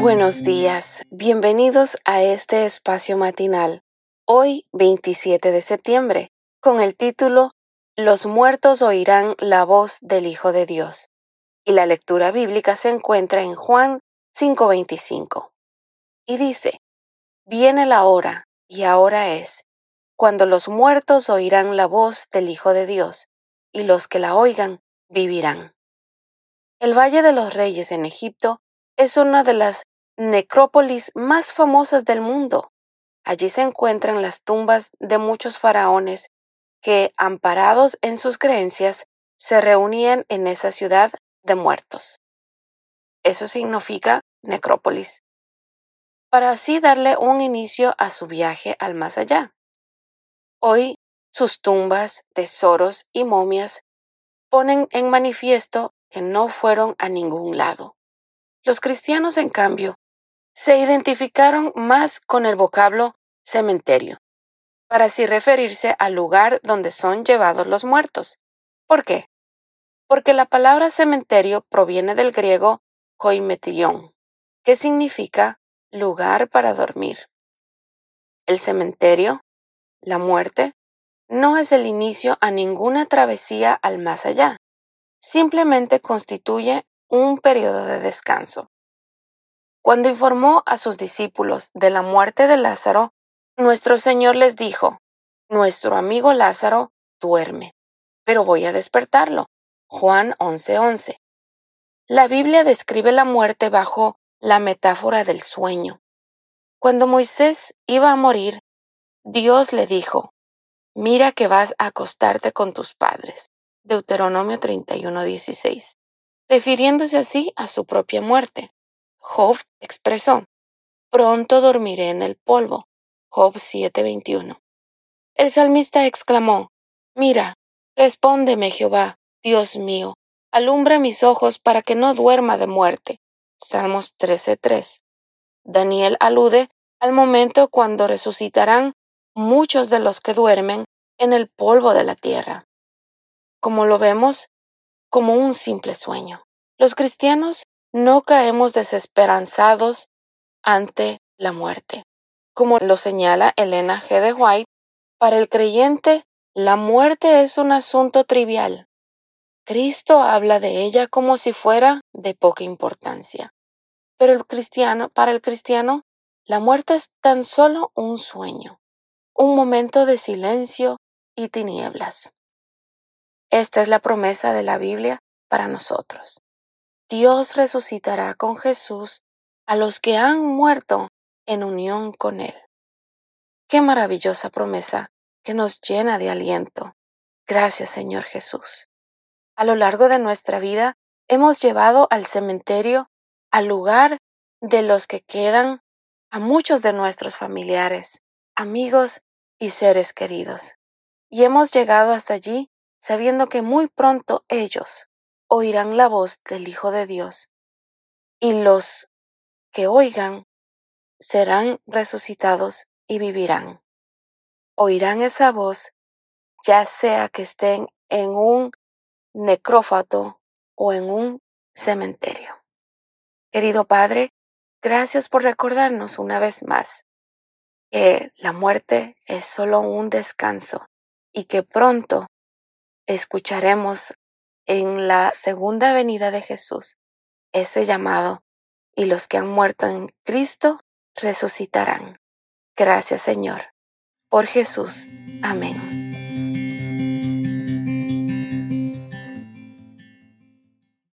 Buenos días, bienvenidos a este espacio matinal, hoy 27 de septiembre, con el título Los muertos oirán la voz del Hijo de Dios. Y la lectura bíblica se encuentra en Juan 5:25. Y dice, Viene la hora, y ahora es, cuando los muertos oirán la voz del Hijo de Dios, y los que la oigan vivirán. El Valle de los Reyes en Egipto es una de las necrópolis más famosas del mundo. Allí se encuentran las tumbas de muchos faraones que, amparados en sus creencias, se reunían en esa ciudad de muertos. Eso significa necrópolis. Para así darle un inicio a su viaje al más allá. Hoy sus tumbas, tesoros y momias ponen en manifiesto que no fueron a ningún lado. Los cristianos, en cambio, se identificaron más con el vocablo cementerio, para así referirse al lugar donde son llevados los muertos. ¿Por qué? Porque la palabra cementerio proviene del griego koimetilion, que significa lugar para dormir. El cementerio, la muerte, no es el inicio a ninguna travesía al más allá, simplemente constituye un periodo de descanso. Cuando informó a sus discípulos de la muerte de Lázaro, nuestro Señor les dijo, Nuestro amigo Lázaro duerme, pero voy a despertarlo. Juan 11:11. La Biblia describe la muerte bajo la metáfora del sueño. Cuando Moisés iba a morir, Dios le dijo, Mira que vas a acostarte con tus padres. Deuteronomio 31:16, refiriéndose así a su propia muerte. Job expresó, Pronto dormiré en el polvo. Job 7:21. El salmista exclamó, Mira, respóndeme Jehová, Dios mío, alumbra mis ojos para que no duerma de muerte. Salmos 13:3. Daniel alude al momento cuando resucitarán muchos de los que duermen en el polvo de la tierra como lo vemos como un simple sueño. Los cristianos no caemos desesperanzados ante la muerte. Como lo señala Elena G. de White, para el creyente la muerte es un asunto trivial. Cristo habla de ella como si fuera de poca importancia. Pero el cristiano, para el cristiano, la muerte es tan solo un sueño, un momento de silencio y tinieblas. Esta es la promesa de la Biblia para nosotros. Dios resucitará con Jesús a los que han muerto en unión con Él. Qué maravillosa promesa que nos llena de aliento. Gracias Señor Jesús. A lo largo de nuestra vida hemos llevado al cementerio, al lugar de los que quedan, a muchos de nuestros familiares, amigos y seres queridos. Y hemos llegado hasta allí sabiendo que muy pronto ellos oirán la voz del Hijo de Dios, y los que oigan serán resucitados y vivirán. Oirán esa voz, ya sea que estén en un necrófato o en un cementerio. Querido Padre, gracias por recordarnos una vez más que la muerte es solo un descanso y que pronto escucharemos en la segunda venida de Jesús ese llamado y los que han muerto en Cristo resucitarán. Gracias Señor. Por Jesús. Amén.